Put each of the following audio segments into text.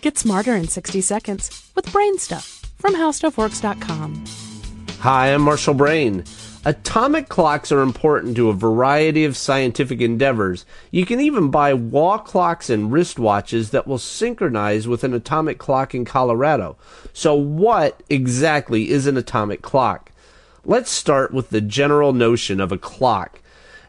Get smarter in 60 seconds with Brain Stuff from HowStuffWorks.com. Hi, I'm Marshall Brain. Atomic clocks are important to a variety of scientific endeavors. You can even buy wall clocks and wristwatches that will synchronize with an atomic clock in Colorado. So, what exactly is an atomic clock? Let's start with the general notion of a clock.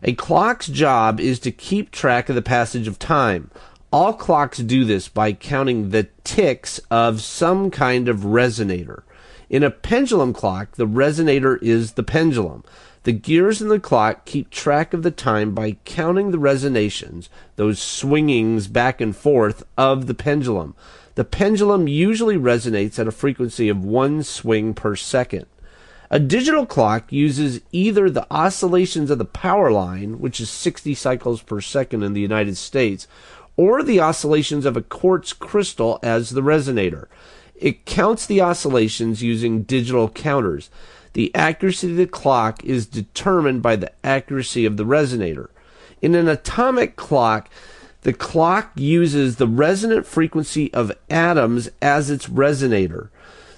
A clock's job is to keep track of the passage of time. All clocks do this by counting the ticks of some kind of resonator. In a pendulum clock, the resonator is the pendulum. The gears in the clock keep track of the time by counting the resonations, those swingings back and forth of the pendulum. The pendulum usually resonates at a frequency of one swing per second. A digital clock uses either the oscillations of the power line, which is 60 cycles per second in the United States, or the oscillations of a quartz crystal as the resonator. It counts the oscillations using digital counters. The accuracy of the clock is determined by the accuracy of the resonator. In an atomic clock, the clock uses the resonant frequency of atoms as its resonator.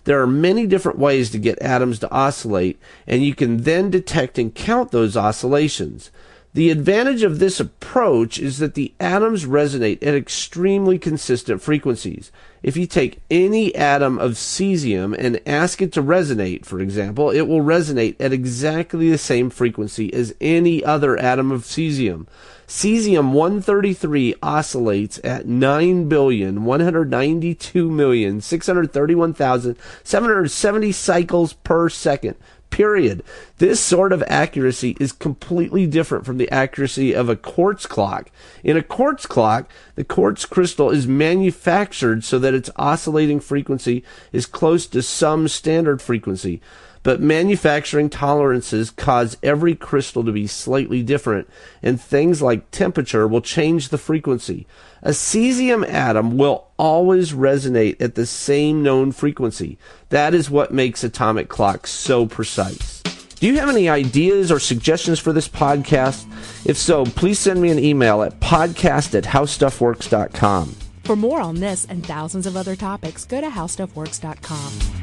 There are many different ways to get atoms to oscillate, and you can then detect and count those oscillations. The advantage of this approach is that the atoms resonate at extremely consistent frequencies. If you take any atom of cesium and ask it to resonate, for example, it will resonate at exactly the same frequency as any other atom of cesium. Cesium 133 oscillates at 9,192,631,770 cycles per second period. This sort of accuracy is completely different from the accuracy of a quartz clock. In a quartz clock, the quartz crystal is manufactured so that its oscillating frequency is close to some standard frequency. But manufacturing tolerances cause every crystal to be slightly different, and things like temperature will change the frequency. A cesium atom will always resonate at the same known frequency. That is what makes atomic clocks so precise. Do you have any ideas or suggestions for this podcast? If so, please send me an email at podcast at howstuffworks.com. For more on this and thousands of other topics, go to HowStuffWorks.com.